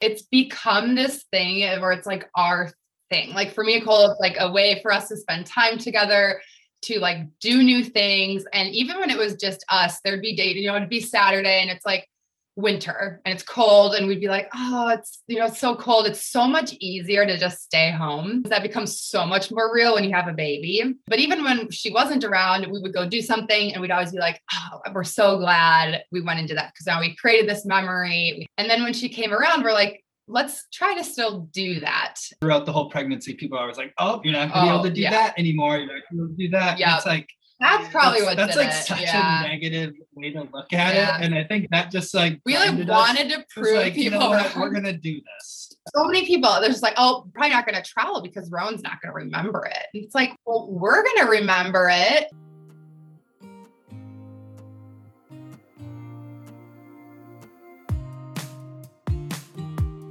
it's become this thing where it's like our thing. Like for me Cole, it's like a way for us to spend time together, to like do new things. And even when it was just us, there'd be dating, you know, it'd be Saturday and it's like winter and it's cold. And we'd be like, oh, it's, you know, it's so cold. It's so much easier to just stay home. That becomes so much more real when you have a baby. But even when she wasn't around, we would go do something and we'd always be like, oh, we're so glad we went into that because now we created this memory. And then when she came around, we're like, let's try to still do that. Throughout the whole pregnancy, people are always like, oh, you're not gonna oh, be able oh, to do yeah. that anymore. You're not gonna do that. Yeah. It's like that's probably what that's like it. such yeah. a negative way to look at yeah. it. And I think that just like we like wanted us. to prove like, people you know what? we're gonna do this. So many people, they're just like, oh, probably not gonna travel because Rowan's not gonna remember it. It's like, well, we're gonna remember it.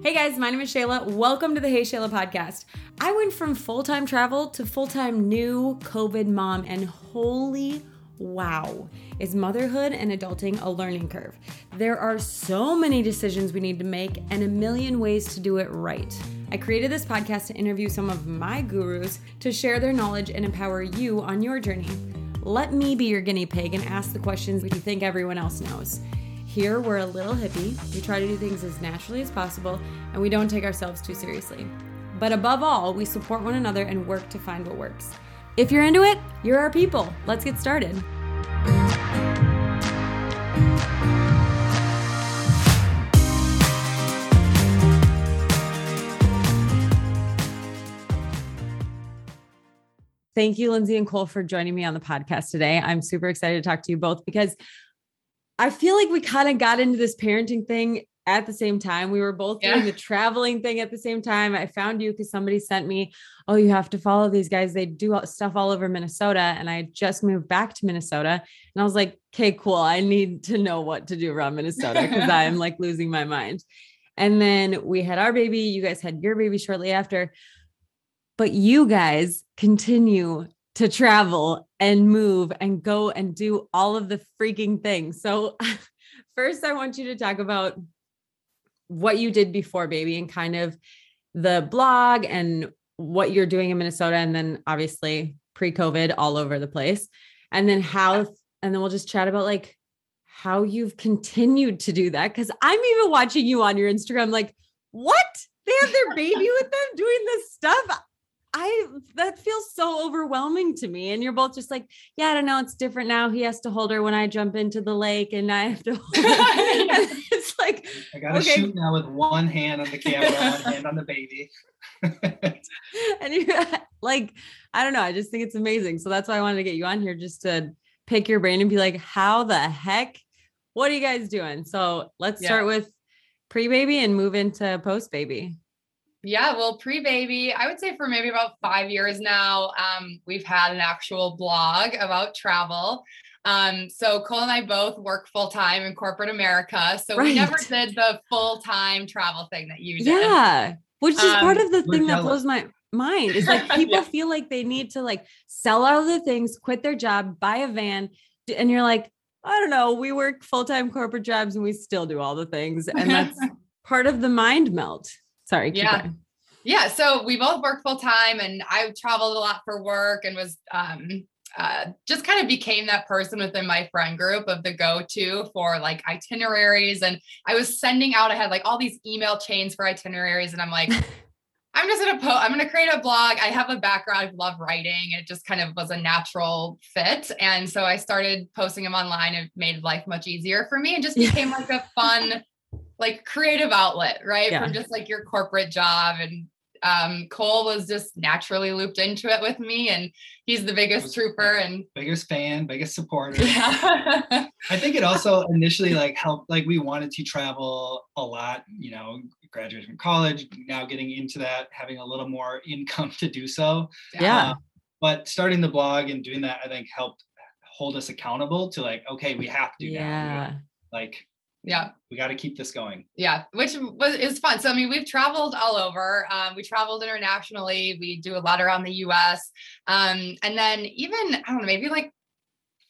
Hey guys, my name is Shayla. Welcome to the Hey Shayla podcast. I went from full time travel to full time new COVID mom, and holy wow, is motherhood and adulting a learning curve. There are so many decisions we need to make and a million ways to do it right. I created this podcast to interview some of my gurus to share their knowledge and empower you on your journey. Let me be your guinea pig and ask the questions you think everyone else knows. Here, we're a little hippie. We try to do things as naturally as possible, and we don't take ourselves too seriously. But above all, we support one another and work to find what works. If you're into it, you're our people. Let's get started. Thank you, Lindsay and Cole, for joining me on the podcast today. I'm super excited to talk to you both because I feel like we kind of got into this parenting thing at the same time. We were both yeah. doing the traveling thing at the same time. I found you because somebody sent me, Oh, you have to follow these guys. They do stuff all over Minnesota. And I just moved back to Minnesota. And I was like, Okay, cool. I need to know what to do around Minnesota because I'm like losing my mind. And then we had our baby. You guys had your baby shortly after. But you guys continue to travel and move and go and do all of the freaking things. So, first, I want you to talk about what you did before baby and kind of the blog and what you're doing in Minnesota. And then, obviously, pre COVID, all over the place. And then, how, and then we'll just chat about like how you've continued to do that. Cause I'm even watching you on your Instagram, like, what? They have their baby with them doing this stuff. I that feels so overwhelming to me. And you're both just like, yeah, I don't know, it's different now. He has to hold her when I jump into the lake, and I have to. it's like I gotta okay. shoot now with one hand on the camera, one hand on the baby. and you're like, I don't know. I just think it's amazing. So that's why I wanted to get you on here just to pick your brain and be like, how the heck? What are you guys doing? So let's yeah. start with pre baby and move into post baby. Yeah, well, pre baby, I would say for maybe about five years now, um, we've had an actual blog about travel. Um, so Cole and I both work full time in corporate America. So right. we never did the full time travel thing that you did. Yeah. Which is um, part of the thing that blows my mind is like people yeah. feel like they need to like sell all the things, quit their job, buy a van. And you're like, I don't know, we work full time corporate jobs and we still do all the things. And that's part of the mind melt. Sorry. Yeah. Going. Yeah. So we both work full time and I traveled a lot for work and was um, uh, just kind of became that person within my friend group of the go-to for like itineraries. And I was sending out, I had like all these email chains for itineraries. And I'm like, I'm just gonna post, I'm gonna create a blog. I have a background, I love writing. It just kind of was a natural fit. And so I started posting them online. It made life much easier for me and just became like a fun like creative outlet, right? Yeah. From just like your corporate job. And um, Cole was just naturally looped into it with me, and he's the biggest trooper and biggest fan, biggest supporter. Yeah. I think it also initially like helped, like we wanted to travel a lot, you know, graduating from college, now getting into that, having a little more income to do so. Yeah. Uh, but starting the blog and doing that, I think helped hold us accountable to like, okay, we have to yeah. now. Like yeah. We got to keep this going. Yeah which was is fun. So i mean we've traveled all over. Um, we traveled internationally. We do a lot around the us um, and then even i don't know maybe like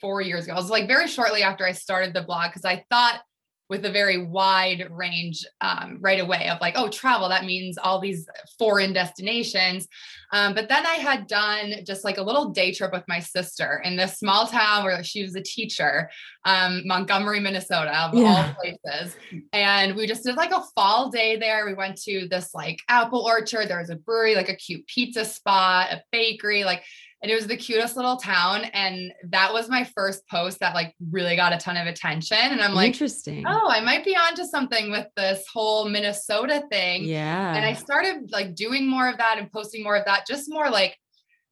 four years ago it was like very shortly after i started the blog because i thought with a very wide range um, right away of like, oh, travel, that means all these foreign destinations. Um, but then I had done just like a little day trip with my sister in this small town where she was a teacher, um, Montgomery, Minnesota, of yeah. all places. And we just did like a fall day there. We went to this like apple orchard. There was a brewery, like a cute pizza spot, a bakery, like and it was the cutest little town and that was my first post that like really got a ton of attention and i'm like interesting. Oh i might be onto something with this whole minnesota thing. Yeah and i started like doing more of that and posting more of that just more like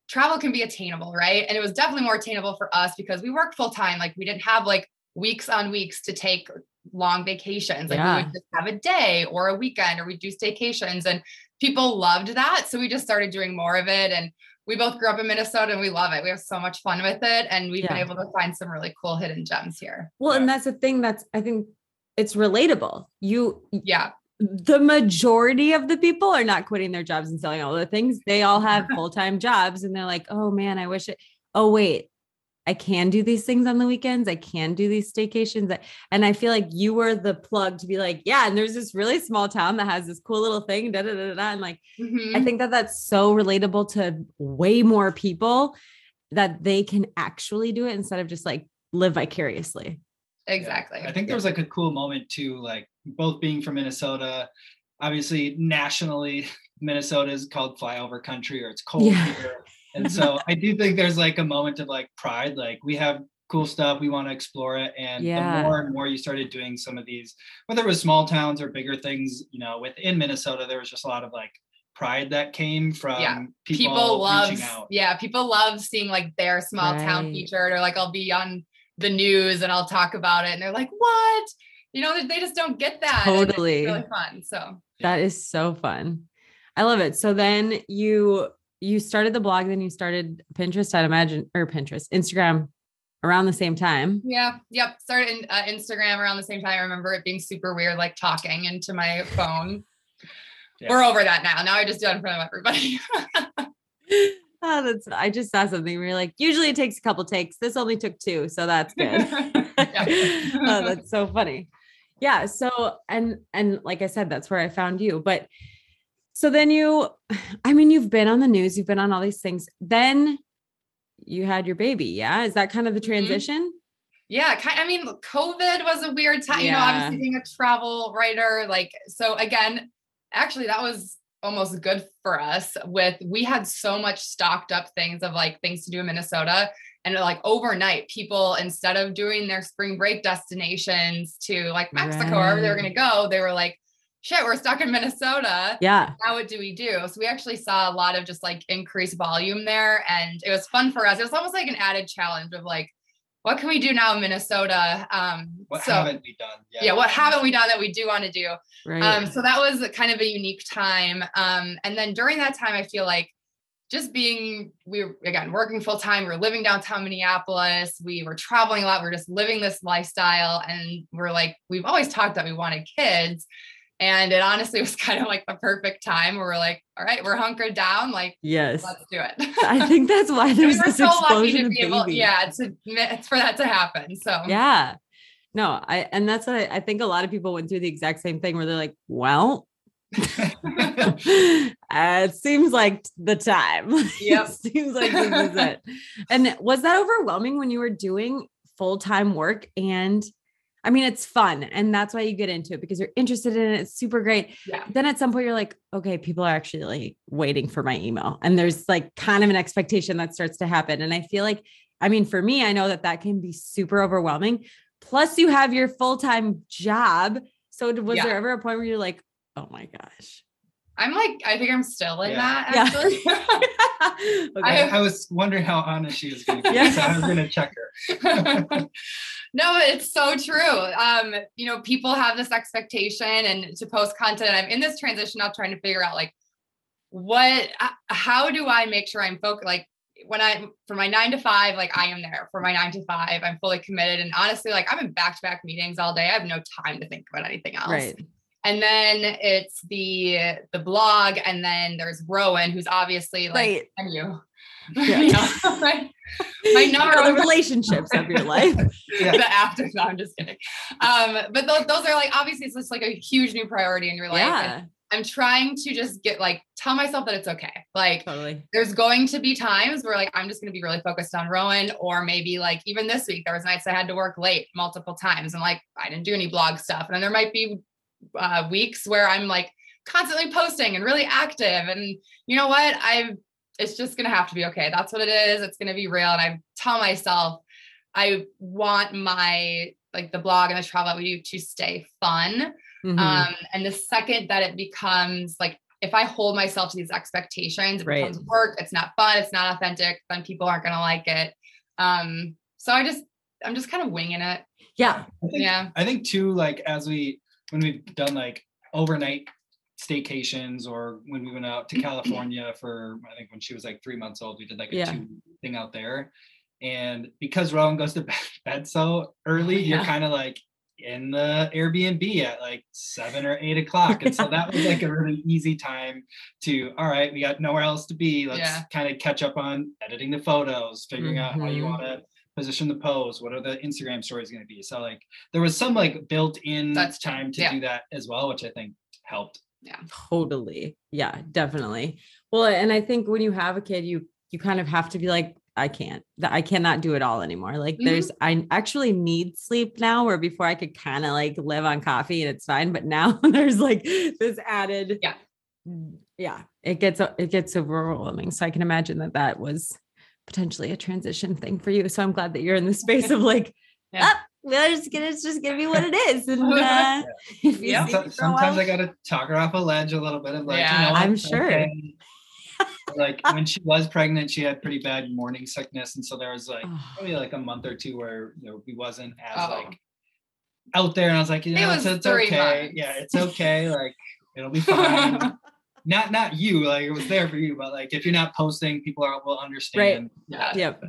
travel can be attainable right? And it was definitely more attainable for us because we worked full time like we didn't have like weeks on weeks to take long vacations like yeah. we would just have a day or a weekend or we do staycations and people loved that so we just started doing more of it and we both grew up in Minnesota and we love it. We have so much fun with it. And we've yeah. been able to find some really cool hidden gems here. Well, yeah. and that's the thing that's, I think it's relatable. You, yeah. The majority of the people are not quitting their jobs and selling all the things. They all have full time jobs and they're like, oh man, I wish it. Oh, wait, I can do these things on the weekends. I can do these staycations. And I feel like you were the plug to be like, yeah, and there's this really small town that has this cool little thing. Da, da, da, da. And like, mm-hmm. I think that that's so relatable to way more people that they can actually do it instead of just like live vicariously. Exactly. I think there was like a cool moment too, like both being from Minnesota, obviously nationally, Minnesota is called flyover country or it's cold yeah. here and so I do think there's like a moment of like pride, like we have cool stuff, we want to explore it. And yeah. the more and more you started doing some of these, whether it was small towns or bigger things, you know, within Minnesota, there was just a lot of like pride that came from yeah. people, people love yeah people love seeing like their small right. town featured or like i'll be on the news and i'll talk about it and they're like what you know they just don't get that totally really fun so that is so fun i love it so then you you started the blog, then you started Pinterest, I'd imagine, or Pinterest, Instagram around the same time. Yeah. Yep. Started in, uh, Instagram around the same time. I remember it being super weird, like talking into my phone. Yeah. We're over that now. Now I just do it in front of everybody. oh, that's, I just saw something where you're like, usually it takes a couple takes. This only took two. So that's good. oh, that's so funny. Yeah. So, and, and like I said, that's where I found you, but so then you, I mean, you've been on the news, you've been on all these things. Then you had your baby. Yeah. Is that kind of the mm-hmm. transition? Mm-hmm. Yeah. I mean, COVID was a weird time, yeah. you know, obviously being a travel writer. Like, so again, actually, that was almost good for us with we had so much stocked up things of like things to do in Minnesota and like overnight people instead of doing their spring break destinations to like Mexico right. wherever they were going to go they were like shit, we're stuck in Minnesota. Yeah. Now what do we do? So we actually saw a lot of just like increased volume there. And it was fun for us. It was almost like an added challenge of like, what can we do now in Minnesota? Um, what so, haven't we done? Yeah, yeah what haven't we done that we do want to do? Right. Um, so that was kind of a unique time. Um, and then during that time, I feel like just being we were again working full time we were living downtown minneapolis we were traveling a lot we are just living this lifestyle and we're like we've always talked that we wanted kids and it honestly was kind of like the perfect time where we're like, all right, we're hunkered down. Like, yes, let's do it. I think that's why there's this so explosion of able, yeah, to, it's for that to happen. So yeah, no, I, and that's what I, I think a lot of people went through the exact same thing where they're like, well, uh, it seems like the time. Yeah, seems like this is it. And was that overwhelming when you were doing full time work and I mean, it's fun. And that's why you get into it because you're interested in it. It's super great. Yeah. Then at some point, you're like, okay, people are actually like waiting for my email. And there's like kind of an expectation that starts to happen. And I feel like, I mean, for me, I know that that can be super overwhelming. Plus, you have your full time job. So, was yeah. there ever a point where you're like, oh my gosh? I'm like, I think I'm still in yeah. that actually. Yeah. okay. I, I, was wondering how honest she was going to be. Yeah. So I was going to check her. no, it's so true. Um, you know, people have this expectation and to post content. I'm in this transition now trying to figure out like what how do I make sure I'm focused like when I for my nine to five, like I am there for my nine to five. I'm fully committed. And honestly, like I'm in back-to-back meetings all day. I have no time to think about anything else. Right. And then it's the the blog, and then there's Rowan, who's obviously like Right. and you. Yeah. my, my number the relationships of your life. Yeah. the after. No, I'm just kidding. Um, but those, those are like obviously it's just like a huge new priority in your life. yeah, I'm trying to just get like tell myself that it's okay. Like totally. there's going to be times where like I'm just going to be really focused on Rowan, or maybe like even this week there was nights I had to work late multiple times, and like I didn't do any blog stuff, and then there might be uh, weeks where I'm like constantly posting and really active, and you know what I've it's just gonna have to be okay. That's what it is. It's gonna be real, and I tell myself I want my like the blog and the travel that we do to stay fun. Mhm. Um, and the second that it becomes like, if I hold myself to these expectations, it Right. becomes work, it's not fun, it's not authentic, then people aren't gonna like it. Um, so I just, I'm just kind of winging it. yeah, I think, Yeah. I think too, like as we when we've done like overnight staycations or when we went out to California for I think when she was like three months old, we did like a Yeah. two thing out there. And because Rowan goes to bed, so early, you're kind of like in the Airbnb at like seven or eight o'clock. And so that was like a really easy time to, all right, we got nowhere else to be. Let's Yeah. kind of catch up on editing the photos, figuring out how you Mhm. want to position the pose what are the instagram stories going to be so like there was some like built in That's- time to yeah. do that as well which i think helped Yeah. totally. Yeah, definitely. Well, and I think when you have a kid, you you kind of have to be like, I can't, that I cannot do it all anymore. Like Mhm. there's, I actually need sleep now, where before I could kind of like live on coffee and it's fine, but now there's like this added, Yeah. yeah, it gets it gets overwhelming. So I can imagine that that was potentially a transition thing for you. So I'm glad that you're in the space of like, Yeah. "Ah, well, it's gonna it's just gonna be what it is, and uh, if you Yeah. see So- me for a sometimes while- i gotta talk her off a ledge a little bit of like Yeah. you know what, I'm sure. okay. like when she was pregnant she had pretty bad morning sickness and so there was like Oh. probably like a month or two where you know we wasn't as Oh. like out there and i was like you It know was it's, it's three okay months. yeah it's okay like it'll be fine not not you like it was there for you but like if you're not posting people are will understand right yeah. Yep.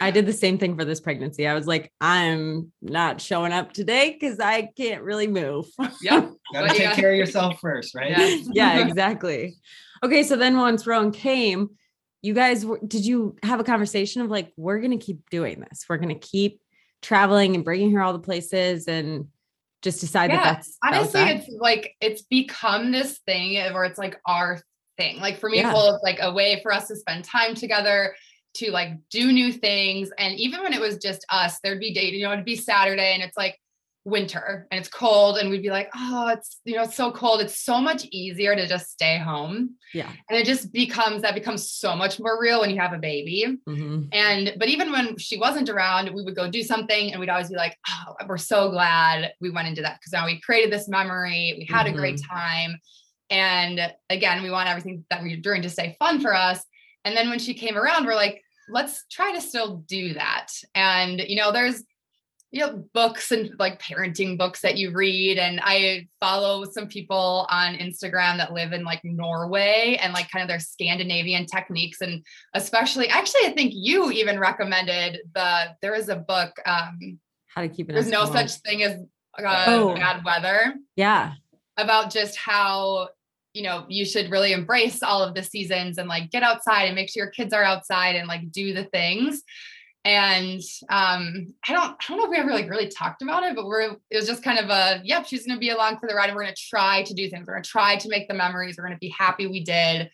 I did the same thing for this pregnancy. I was like, I'm not showing up today because I can't really move. Yeah. gotta take yeah. care of yourself first right Yeah. yeah, exactly. Okay, so then once Rowan came, you guys did you have a conversation of like, we're going to keep doing this? We're going to keep traveling and bringing her all the places and just decide that Yeah, that's that was honestly that? it's like it's become this thing where it's like our thing like for me Yeah. well it's like a way for us to spend time together to like do new things and even when it was just us there'd be date you know it'd be saturday and it's like winter and it's cold and we'd be like oh it's you know it's so cold it's so much easier to just stay home Yeah. and it just becomes that becomes so much more real when you have a baby Mhm. and but even when she wasn't around, we would go do something and we'd always be like, oh, we're so glad we went into that because now we created this memory. We had a great time. And again, we want everything that we're doing to stay fun for us. And then when she came around, we're like, let's try to still do that. And you know, there's you know books and like parenting books that you read and i follow some people on instagram that live in like norway and like kind of their scandinavian techniques and especially actually i think you even recommended the there is a book um How to keep it. there's no Eskimo. such thing as uh, Oh. bad weather Yeah. about just how you know you should really embrace all of the seasons and like get outside and make sure your kids are outside and like do the things and um i don't i don't know if we ever like really talked about it but we're it was just kind of a yep she's going to be along for the ride and we're going to try to do things. We're going to try to make the memories. We're going to be happy we did.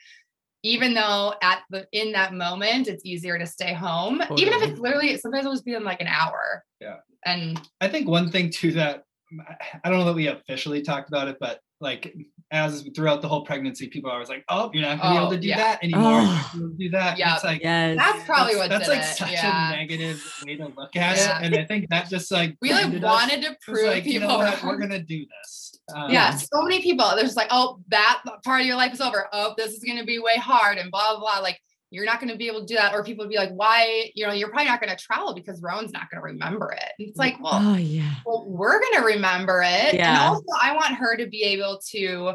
Even though at the in that moment it's easier to stay home even if it's literally sometimes it'll just be in like an hour. Yeah. and I think one thing too that I don't know that we officially talked about it, but like as throughout the whole pregnancy, people are always like, "Oh, you're not gonna be Oh, able to do yeah. that anymore. Oh. not gonna be able to do that." Yeah. It's like Yes. that's probably what that's did like it. such yeah. a negative way to look at Yeah. it, and I think that just like we like blinded us. wanted to prove like, you people know what, we're gonna do this. Um, yeah, so many people. There's like, oh, that part of your life is over. Oh, this is going to be way hard and blah, blah, blah. Like, you're not going to be able to do that. Or people would be like, why, you know, you're probably not going to travel because Rowan's not going to remember it. And it's like, well, Oh yeah. well we're going to remember it. And also, I want her to be able to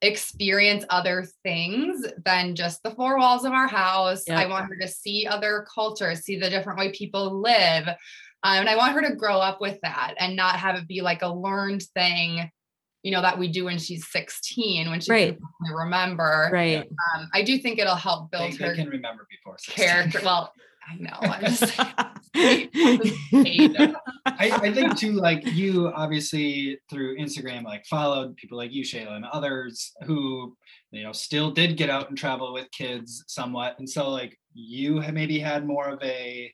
experience other things than just the four walls of our house. Yep. I want her to see other cultures, see the different way people live. Um, and I want her to grow up with that and not have it be like a learned thing you know, that we do when she's 16, when she Right. can remember. Right. Um, I do think it'll help build they her can remember before. 16. character. Well, I know. I'm just I, I think too, like you obviously through Instagram, like followed people like you, Shayla, and others who, you know, still did get out and travel with kids somewhat. And so like you had maybe had more of a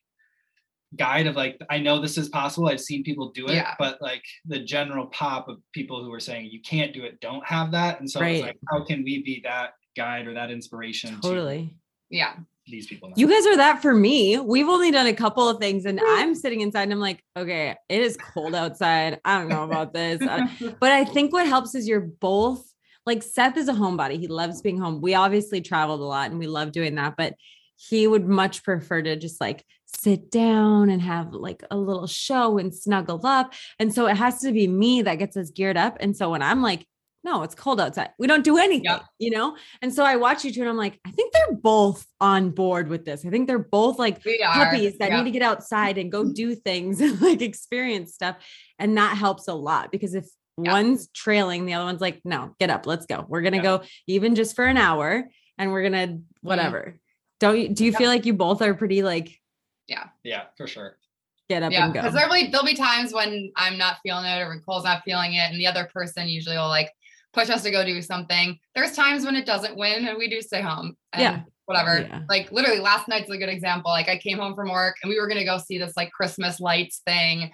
guide of like, I know this is possible. I've seen people do it, Yeah. but like the general pop of people who are saying you can't do it, don't have that. And so it's Right. like, how can we be that guide or that inspiration totally. to yeah. these people? now? You guys are that for me. We've only done a couple of things and I'm sitting inside and I'm like, okay, it is cold outside. I don't know about this. Uh, but I think what helps is you're both like Seth is a homebody. He loves being home. We obviously traveled a lot and we love doing that, but he would much prefer to just like sit down and have like a little show and snuggle up. And so it has to be me that gets us geared up. And so when I'm like, no, it's cold outside. We don't do anything, Yep. you know? And so I watch you two and I'm like, I think they're both on board with this. I think they're both like puppies that Yep. need to get outside and go do things and like experience stuff. And that helps a lot because if Yeah. one's trailing, the other one's like, no, get up, let's go. We're gonna Yeah. go even just for an hour and we're gonna mm-hmm. whatever. Don't you do you Yep. feel like you both are pretty like yeah, Yeah, for sure. get up Yeah, and go? because there'll be there'll be times when I'm not feeling it or when Cole's not feeling it, and the other person usually will like push us to go do something. There's times when it doesn't win, and we do stay home. And Yeah. Whatever. Yeah. Like literally last night's a good example. Like I came home from work and we were gonna go see this like Christmas lights thing.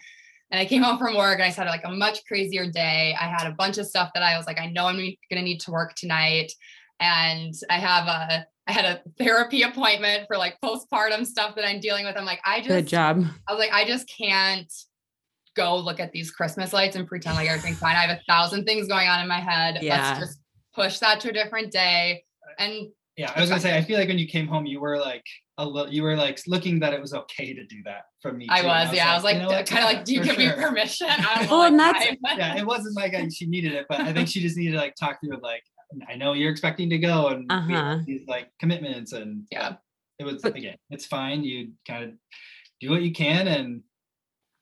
And I came home from work and I had like a much crazier day. I had a bunch of stuff that I was like, I know I'm gonna need to work tonight. And I have a I had a therapy appointment for like postpartum stuff that I'm dealing with. I'm like, I just Good job. I was like, I just can't go look at these Christmas lights and pretend like everything's fine. I have a thousand things going on in my head. Yeah. Let's just push that to a different day. And Yeah, I was gonna say, I feel like when you came home, you were like a little, you were like looking that it was okay to do that from me. I too. was, And yeah, I was like, you know what? kind of Yeah, like, do you for give me permission? I don't know. Well, and like, that's- why, but- Yeah, it wasn't like I, she needed it, but I think she just needed to like talk through it. Like, I know you're expecting to go, and we Uh-huh. these like commitments, and Yeah. it was But- again, it's fine. You kind of do what you can, and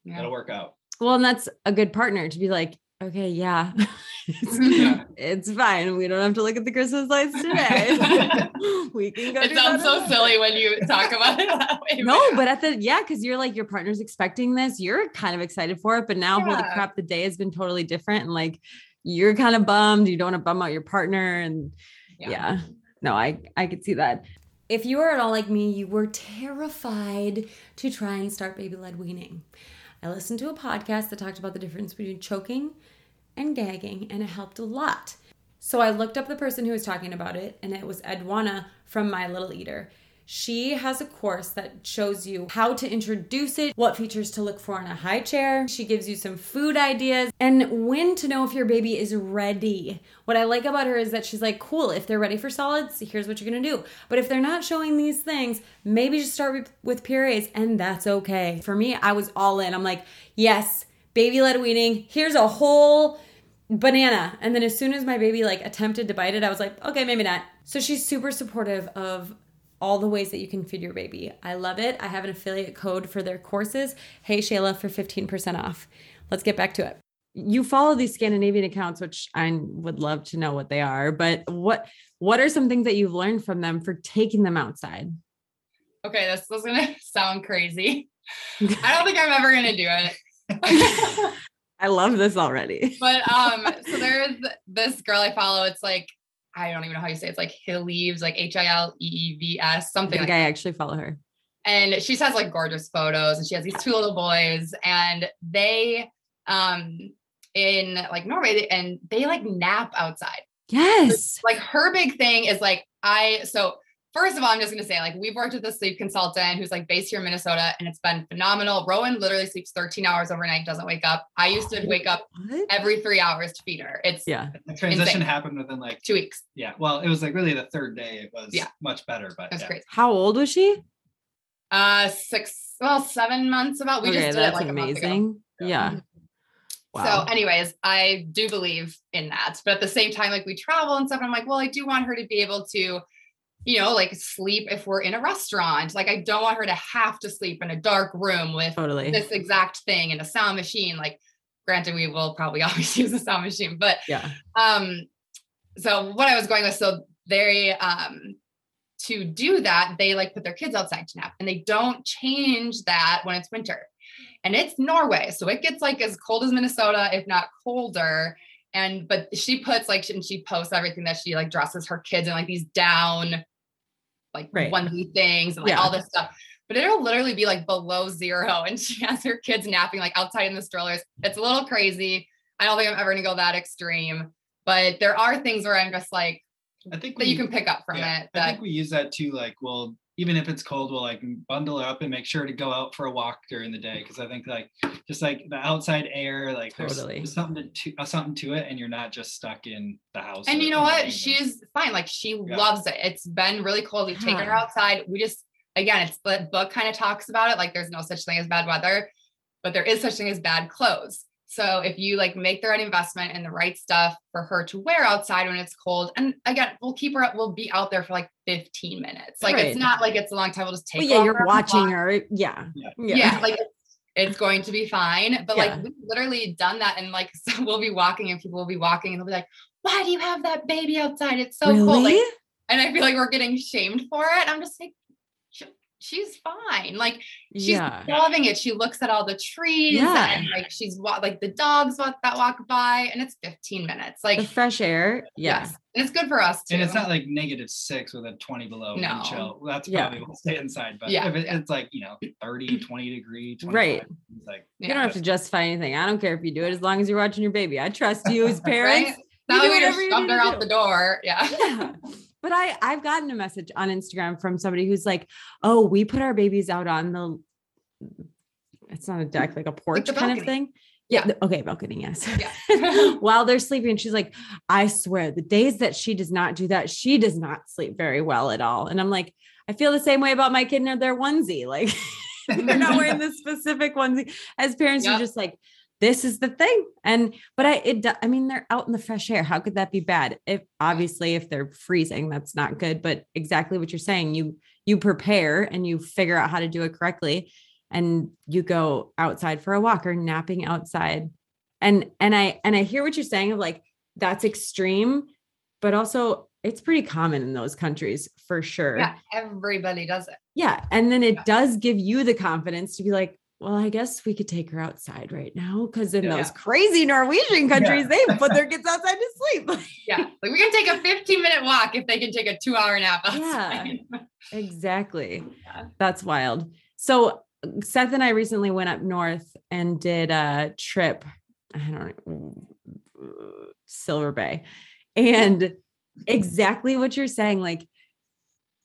Yeah. it'll work out. Well, and that's a good partner to be like, okay, yeah, it's, Yeah. it's fine. We don't have to look at the Christmas lights today. we can go. It sounds so another silly when you talk about it that way. No, but at the yeah, because you're like your partner's expecting this. You're kind of excited for it, but now holy crap, the day has been totally different, and like you're kind of bummed. You don't want to bum out your partner, and Yeah. yeah. No, I I could see that. If you are at all like me, you were terrified to try and start baby led weaning. I listened to a podcast that talked about the difference between choking and gagging, and it helped a lot. So I looked up the person who was talking about it, and it was Edwena from My Little Eater. She has a course that shows you how to introduce it, what features to look for in a high chair. She gives you some food ideas and when to know if your baby is ready. What I like about her is that she's like, cool, if they're ready for solids, here's what you're gonna do. But if they're not showing these things, maybe just start with, purees, and that's okay. For me, I was all in. I'm like, yes, baby led weaning. Here's a whole banana. And then as soon as my baby like attempted to bite it, I was like, okay, maybe not. So she's super supportive of all the ways that you can feed your baby. I love it. I have an affiliate code for their courses. Hey Shayla for 15% off. Let's get back to it. You follow these Scandinavian accounts, which I would love to know what they are, but what what are some things that you've learned from them for taking them outside? Okay, this is gonna sound crazy. I don't think I'm ever gonna do it. I love this already. but um, so there's this girl I follow. It's like I don't even know how you say it. it's like Hill Leaves, like H I L E E V S, I something think like I actually follow her. and she has like gorgeous photos and she has these two little boys and they um in like Norway they- and they like nap outside. Yes. Like her big thing is like I so first of all I'm just gonna say like we've worked with a sleep consultant who's like based here in Minnesota and it's been phenomenal. Rowan literally sleeps 13 hours overnight, doesn't wake up. I used to wake up every three hours to feed her. It's Yeah. The transition Insane. happened within like two weeks. yeah. Well, it was like really the third day. It was Yeah. much better, but That's yeah. crazy. How old was she? Uh six, well, seven months about. We okay, just did that's it like a month ago. amazing. Yeah. Yeah. Mhm. Wow. So, anyways, I do believe in that. But at the same time, like we travel and stuff, I'm like, well, I do want her to be able to, you know, like sleep if we're in a restaurant. Like, I don't want her to have to sleep in a dark room with totally. this exact thing and a sound machine. Like, granted, we will probably always use a sound machine, but yeah. Um, so what I was going with, so they um to do that, they like put their kids outside to nap and they don't change that when it's winter. And it's Norway. So it gets like as cold as Minnesota, if not colder. And but she puts like and she posts everything that she like dresses her kids in like these down like Right. onesie things and like Yeah. all this stuff. But it'll literally be like below zero, and she has her kids napping like outside in the strollers. It's a little crazy. I don't think I'm ever gonna go that extreme, but there are things where I'm just like I think that we, you can pick up from yeah, it. I think we use that too. Like, well, even if it's cold, we'll like bundle up and make sure to go out for a walk during the day. Cause I think like just like the outside air, like there's, Totally. there's something to, uh, something to it and you're not just stuck in the house. and you know what? rain. She's fine. Like she Yeah. loves it. It's been really cold. We've taken her outside. We just again, it's the book kind of talks about it. Like there's no such thing as bad weather, but there is such thing as bad clothes. So if you like make the right investment and the right stuff for her to wear outside when it's cold, and again, we'll keep her. Up, we'll be out there for like 15 minutes. Like Right. it's not like it's a long time. We'll just take. Well, yeah, you're on watching her. Yeah. Yeah. yeah, like it's, it's going to be fine. But Yeah. like we've literally done that, and like so we'll be walking, and people will be walking, and they'll be like, "Why do you have that baby outside? It's so cold." Like, and I feel like we're getting shamed for it. I'm just like, "Sh- she's fine. Like she's yeah. loving it. She looks at all the trees, Yeah. and like she's wa- like the dogs walk that walk by, and it's 15 minutes. Like The fresh air. Yeah. yes, and it's good for us too. and it's not like negative six with a 20 below No. wind chill. That's Yeah. probably we'll stay inside. But Yeah, if it, it's like, you know, 30, 20 degree, Right. Like, You don't have to justify anything. I don't care if you do it as long as you're watching your baby. I trust you as parents. Right? Not do like we just you shoved her out do. the door. Yeah. yeah. But I I've gotten a message on Instagram from somebody who's like, "Oh, we put our babies out on the it's not a deck, like a porch the kind of thing." Yeah. the- okay, balcony, yes. Yeah. While they're sleeping, she's like, "I swear, the days that she does not do that, she does not sleep very well at all." And I'm like, I feel the same way about my kid in their onesie. Like they're not wearing this specific onesie. As parents, Yep. you're just like, this is the thing. And but I it I mean, they're out in the fresh air. How could that be bad? If obviously if they're freezing, that's not good. But exactly what you're saying, you you prepare and you figure out how to do it correctly. And you go outside for a walk or napping outside. And and I and I hear what you're saying of like that's extreme, but also it's pretty common in those countries for sure. yeah. Everybody does it. Yeah. And then it Yeah. does give you the confidence to be like, well, I guess we could take her outside right now. Cause in oh, Yeah. those crazy Norwegian countries, they put their kids outside to sleep. Yeah. Like we can take a 15 minute walk if they can take a two hour nap Yeah. exactly. Yeah. That's wild. So uh, Seth and I recently went up north and did a trip. I don't know, Silver Bay. And exactly what you're saying, like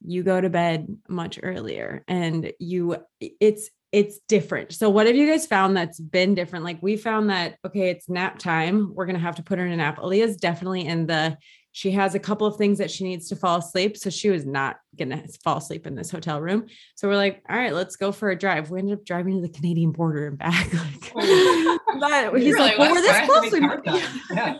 you go to bed much earlier and you it's it's different. So what have you guys found that's been different? Like we found that okay, it's nap time. We're gonna have to put her in a nap. Aaliyah's definitely in the she has a couple of things that she needs to fall asleep. So she was not gonna fall asleep in this hotel room. So we're like, all right, let's go for a drive. We ended up driving to the Canadian border and back. Like, but he's Really like, well, we're this close. We Car might- time. Yeah.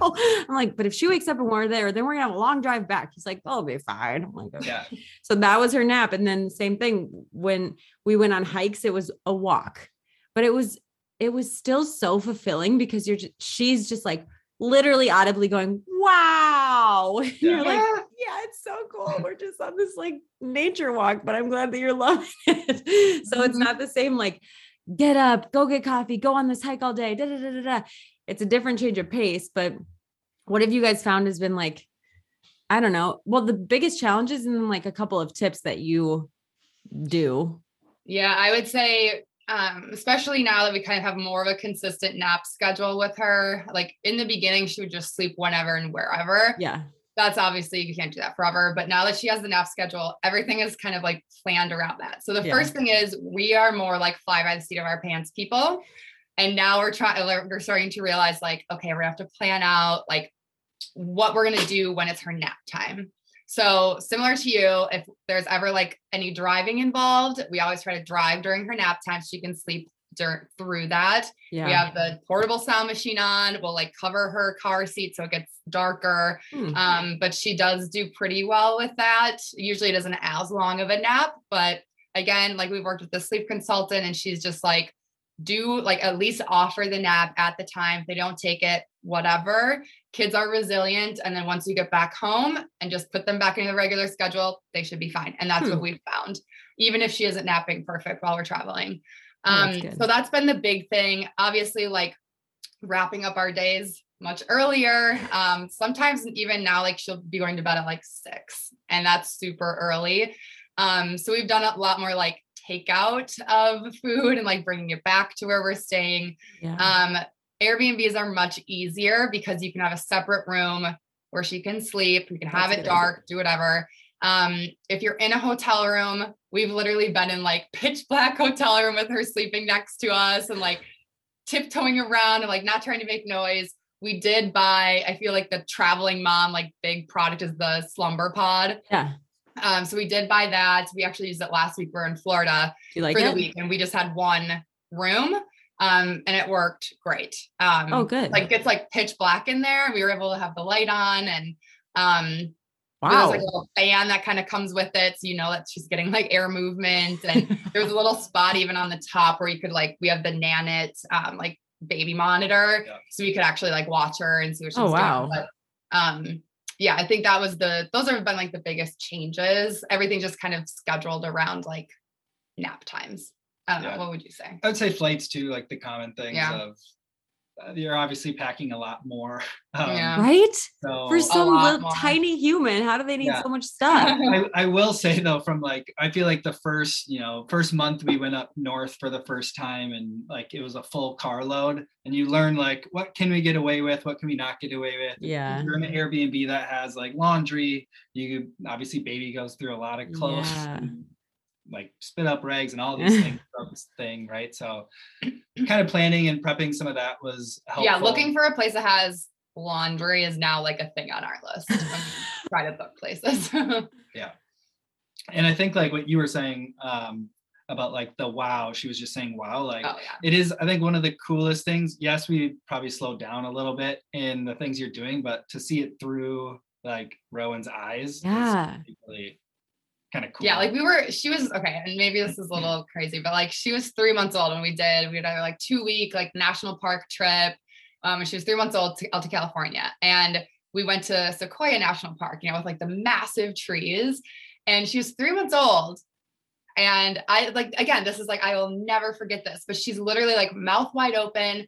Oh, I'm like, but if she wakes up and we're there, then we're gonna have a long drive back. He's like, that'll be fine. I'm like, okay. Yeah. So that was her nap. And then same thing when we went on hikes, it was a walk, but it was it was still so fulfilling because you're just, she's just like literally audibly going, wow. You're like, Yeah. yeah, it's so cool. We're just on this like nature walk, but I'm glad that you're loving it. so it's Mhm. not the same like get up, go get coffee, go on this hike all day. Da, da, da, da, da. It's a different change of pace, but what have you guys found has been like I don't know. Well, the biggest challenges and like a couple of tips that you do. Yeah, I would say, um, especially now that we kind of have more of a consistent nap schedule with her. Like in the beginning, she would just sleep whenever and wherever. Yeah. That's obviously you can't do that forever. But now that she has the nap schedule, everything is kind of like planned around that. So the Yeah. first thing is we are more like fly by the seat of our pants people. And now we're trying, we're starting to realize like, okay, we're gonna have to plan out like what we're gonna do when it's her nap time. So similar to you, if there's ever like any driving involved, we always try to drive during her nap time so she can sleep dur- through that. Yeah. We have the portable sound machine on. We'll like cover her car seat so it gets darker. Hmm. Um, but she does do pretty well with that. Usually it isn't as long of a nap, but again, like we've worked with the sleep consultant and she's just like, do like at least offer the nap at the time. If they don't take it, whatever. Kids are resilient. And then once you get back home and just put them back into the regular schedule, they should be fine. And that's hmm. what we've found, even if she isn't napping perfect while we're traveling. Oh, um, that's so that's been the big thing. Obviously, like wrapping up our days much earlier. Um, sometimes even now, like she'll be going to bed at like six, and that's super early. Um, so we've done a lot more like takeout of food and like bringing it back to where we're staying. Yeah. Um, Airbnbs are much easier because you can have a separate room where she can sleep. You can have That's it dark, idea. do whatever. Um, if you're in a hotel room, we've literally been in like pitch black hotel room with her sleeping next to us and like tiptoeing around and like not trying to make noise. We did buy, I feel like the traveling mom, like big product is the slumber pod. Yeah. Um, so we did buy that. We actually used it last week. We're in Florida like for it? the week, and we just had one room, um, and it worked great. Um, oh, good. Like it's like pitch black in there. We were able to have the light on, and um, wow, there's like a little fan that kind of comes with it, so you know that she's getting like air movement, and there's a little spot even on the top where you could like we have the Nanit um, like baby monitor, yeah. so we could actually like watch her and see what she's oh, wow. doing. But um, yeah, I think that was the those have been like the biggest changes. Everything just kind of scheduled around like nap times. I don't yeah. know. What would you say? I would say flights too, like the common things yeah. of you're obviously packing a lot more. Um, yeah. Right? So For some little tiny human, how do they need yeah. so much stuff? I, I, will say though, from like, I feel like the first, you know, first month we went up north for the first time and like it was a full carload and you learn like, what can we get away with? What can we not get away with? Yeah. If you're in an Airbnb that has like laundry, you obviously baby goes through a lot of clothes. Yeah like spit up rags and all these things this thing, right? So kind of planning and prepping some of that was helpful. Yeah, looking for a place that has laundry is now like a thing on our list. try to book places. yeah. And I think like what you were saying um, about like the wow, she was just saying wow. Like oh, yeah. it is, I think one of the coolest things. Yes, we probably slowed down a little bit in the things you're doing, but to see it through like Rowan's eyes, yeah, really kind of cool. Yeah, like we were, she was okay, and maybe this is a little crazy, but like she was three months old when we did. We had a like two week like national park trip. Um, and she was three months old to, out to California, and we went to Sequoia National Park, you know, with like the massive trees. And she was three months old, and I like again, this is like I will never forget this, but she's literally like mouth wide open,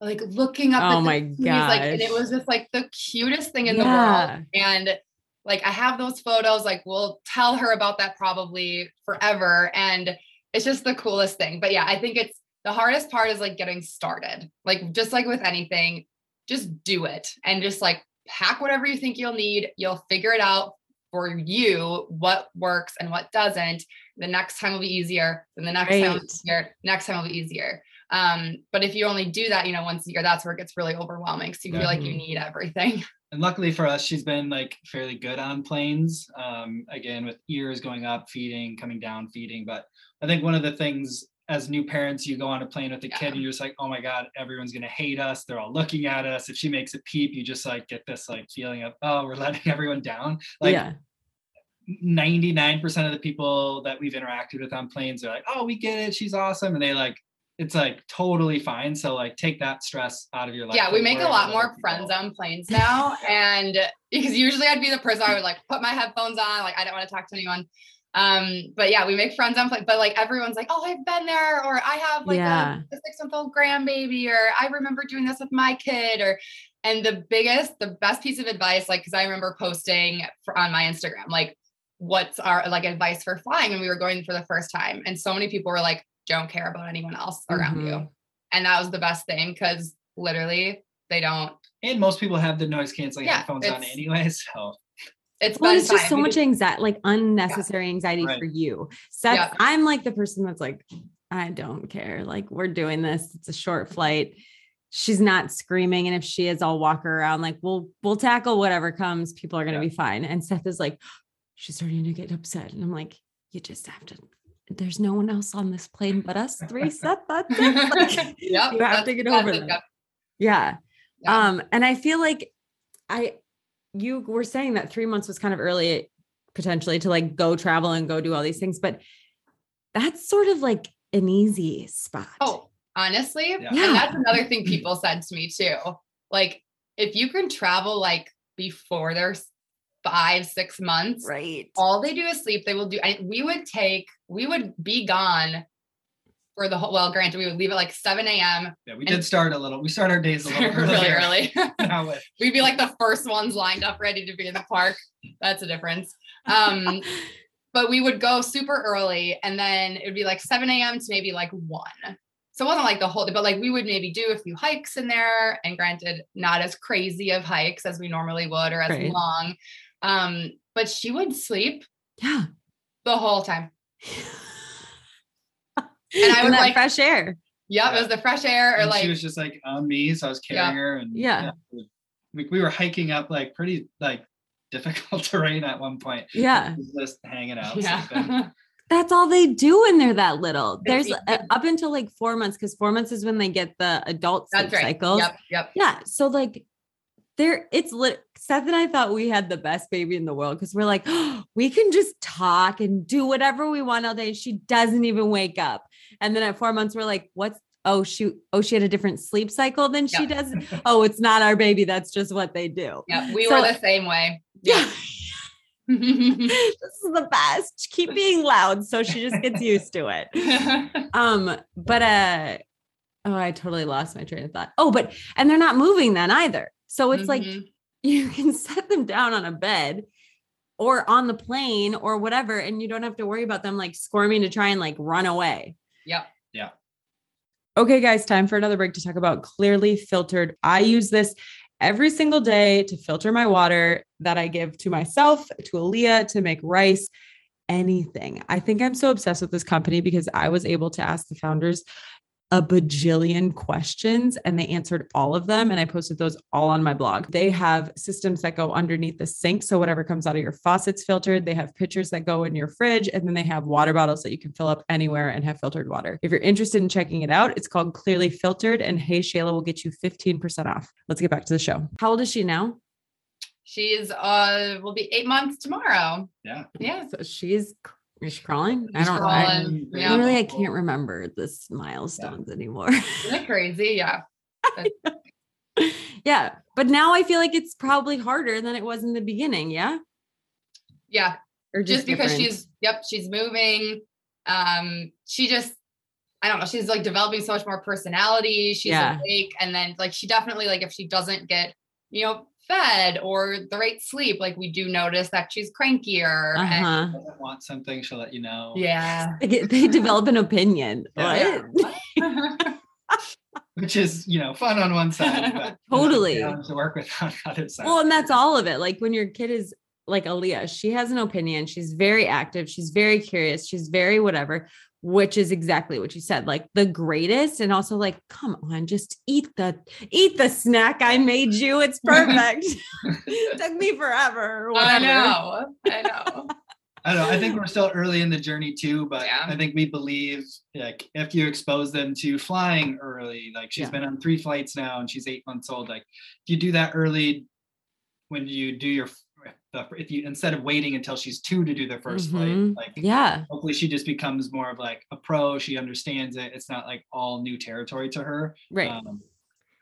like looking up. Oh my god! Like, and it was just like the cutest thing in yeah. the world. And like I have those photos, like we'll tell her about that probably forever. And it's just the coolest thing. But yeah, I think it's the hardest part is like getting started. Like just like with anything, just do it and just like pack whatever you think you'll need. You'll figure it out for you what works and what doesn't. The next time will be easier. Then the next time will be easier. Next time will be easier. Um, but if you only do that, you know, once a year, that's where it gets really overwhelming. So you feel like you need everything. and luckily for us, she's been like fairly good on planes. Um, again, with ears going up, feeding, coming down, feeding. But I think one of the things as new parents, you go on a plane with a yeah. kid and you're just like, oh my God, everyone's gonna hate us. They're all looking at us. If she makes a peep, you just like get this like feeling of, oh, we're letting everyone down. Like yeah. 99% of the people that we've interacted with on planes are like, oh, we get it. She's awesome. And they like it's like totally fine. So like take that stress out of your life. Yeah, we make a lot more friends on planes now. and because usually I'd be the person I would like put my headphones on, like I don't want to talk to anyone. Um, but yeah, we make friends on plane, but like everyone's like, oh, I've been there, or I have like yeah. a, a six month old grandbaby, or I remember doing this with my kid, or and the biggest, the best piece of advice, like because I remember posting for, on my Instagram, like what's our like advice for flying when we were going for the first time. And so many people were like, don't care about anyone else around mm-hmm. you. And that was the best thing because literally they don't. And most people have the noise canceling yeah, headphones on anyway. So it's well, it's just so much anxiety, like unnecessary yeah. anxiety right. for you. So yeah. I'm like the person that's like, I don't care. Like we're doing this. It's a short flight. She's not screaming. And if she is, I'll walk her around. Like we'll we'll tackle whatever comes. People are gonna yeah. be fine. And Seth is like, she's starting to get upset. And I'm like, you just have to there's no one else on this plane but us three Seth That's it. Like, yep, you have to get over that. Yeah. yeah. Um, and I feel like I you were saying that three months was kind of early potentially to like go travel and go do all these things, but that's sort of like an easy spot. Oh, honestly. Yeah. And that's another thing people said to me too. Like, if you can travel like before there's five, six months, Right. all they do is sleep. They will do, I, we would take, we would be gone for the whole, well, granted, we would leave at like 7 a.m. Yeah, we did start a little. We start our days a little really earlier. early. We'd be like the first ones lined up ready to be in the park. That's a difference. Um, but we would go super early and then it would be like 7 a.m. to maybe like 1. So it wasn't like the whole, but like we would maybe do a few hikes in there and granted, not as crazy of hikes as we normally would or as Right. long. Um, but she would sleep Yeah. the whole time. And I would that like- fresh air. Yep, it was the fresh air or and like she was just like on me, so I was Yeah. carrying her, and Yeah. we, we were hiking up like pretty like difficult terrain at one point. Yeah. Just hanging out. sleeping. yeah. That's all they do when they're that little. There's uh, up until like four months because four months is when they get the adult sleep That's right. cycles. Yep, yep. Yeah. So like there it's lit Seth and I thought we had the best baby in the world because we're like, we can just talk and do whatever we want all day. She doesn't even wake up. And then at four months, we're like, what's oh shoot, oh, she had a different sleep cycle than she does. Oh, it's not our baby. That's just what they do. Yep. We So- were the same way. Yeah. Yeah. this is the best. Keep being loud so she just gets used to it. Um, but uh oh, I totally lost my train of thought. Oh, but and they're not moving then either. So it's like Mhm. you can set them down on a bed or on the plane or whatever, and you don't have to worry about them like squirming to try and like run away. Yep. Yeah. Okay, guys, time for another break to talk about clearly filtered. I use this every single day to filter my water that I give to myself, to Aaliyah, to make rice, anything. I think I'm so obsessed with this company because I was able to ask the founders a bajillion questions and they answered all of them. And I posted those all on my blog. They have systems that go underneath the sink. So whatever comes out of your faucet's filtered. They have pitchers that go in your fridge. And then they have water bottles that you can fill up anywhere and have filtered water. If you're interested in checking it out, it's called Clearly Filtered. And Hey Shayla will get you 15% off. Let's get back to the show. How old is she now? She's uh will be eight months tomorrow. Yeah. Yeah. So she's is she crawling? I don't crawling. I, Yeah. literally I can't remember this milestones anymore. Isn't it crazy? Yeah. yeah. But now I feel like it's probably harder than it was in the beginning. Yeah. Yeah. Or Just, because different? she's yep, she's moving. Um, she just I don't know, she's like developing so much more personality. She's Yeah. awake. And then like she definitely like if she doesn't get, you know, fed or the right sleep, like we do notice that she's crankier. uh-huh. doesn't want something, she'll let you know. yeah. They, get- they develop an opinion. Yeah. What? Which is, you know, fun on one side, but Totally. yeah, to work with on the other side. Well, and that's all of it. Like when your kid is like Aaliyah, she has an opinion. She's very active. She's very curious. She's very whatever, which is exactly what you said. Like the greatest, and also like, come on, just eat the eat the snack I made you. It's perfect. Took me forever. Or I know. I know. I don't know. I think we're still early in the journey too, but Yeah. I think we believe like if you expose them to flying early, like she's Yeah. been on three flights now and she's eight months old. Like if you do that early, when you do your the, if you instead of waiting until she's two to do the 1st Mhm. flight, like Yeah. hopefully she just becomes more of like a pro. She understands it. It's not like all new territory to her. Right. Um,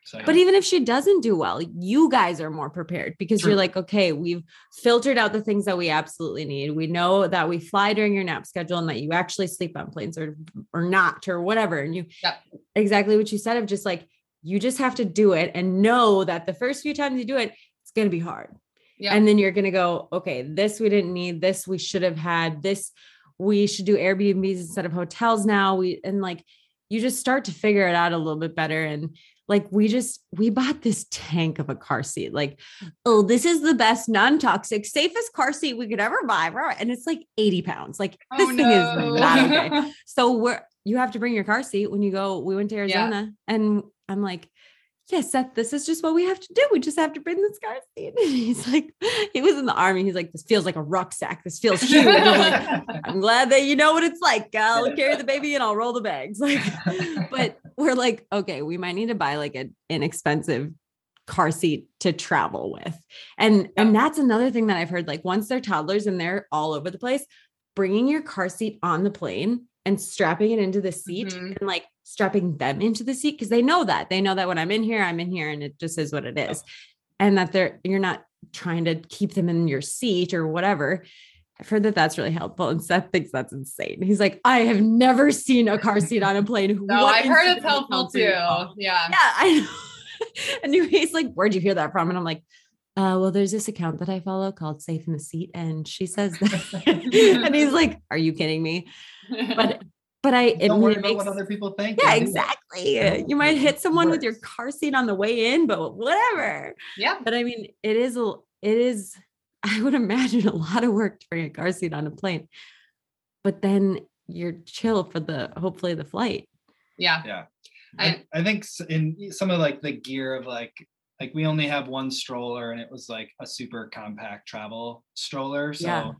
so But even if she doesn't do well, you guys are more prepared because True. you're like, okay, we've filtered out the things that we absolutely need. We know that we fly during your nap schedule and that you actually sleep on planes or or not or whatever. And you Yep. exactly what you said of just like you just have to do it and know that the first few times you do it, it's gonna be hard. Yeah. And then you're gonna go, okay, this we didn't need, this we should have had, this we should do Airbnbs instead of hotels now. We and like you just start to figure it out a little bit better. And like we just we bought this tank of a car seat. Like, oh, this is the best non-toxic, safest car seat we could ever buy. And it's like 80 pounds. Like oh, this Oh, thing no. is not okay. So we're you have to bring your car seat when you go. We went to Arizona and I'm like, yeah, Seth, this is just what we have to do. We just have to bring this car seat. And he's like, he was in the army. He's like, this feels like a rucksack. This feels huge. And I'm like, I'm glad that you know what it's like. I'll carry the baby and I'll roll the bags. Like, but we're like, okay, we might need to buy like an inexpensive car seat to travel with. And and that's another thing that I've heard like once they're toddlers and they're all over the place, bringing your car seat on the plane and strapping it into the seat Mhm. and like strapping them into the seat because they know that they know that when I'm in here, I'm in here and it just is what it is. And that they're you're not trying to keep them in your seat or whatever. I've heard that that's really helpful. And Seth thinks that's insane. He's like, I have never seen a car seat on a plane. No, I've heard it's helpful too. Yeah. Yeah, I know. and he's like, Where'd you hear that from? And I'm like, uh, well, there's this account that I follow called Safe in the Seat, and she says that. and he's like, Are you kidding me? But but I it, Don't worry it about what other people think. yeah, They do that. exactly. Yeah, You might hit someone with your car seat on the way in, but whatever. yeah. But I mean, it is a it is, I would imagine a lot of work to bring a car seat on a plane. But then you're chill for the hopefully the flight. Yeah. Yeah. I- I, I think in some of like the gear of like like we only have one stroller and it was like a super compact travel stroller. So Yeah.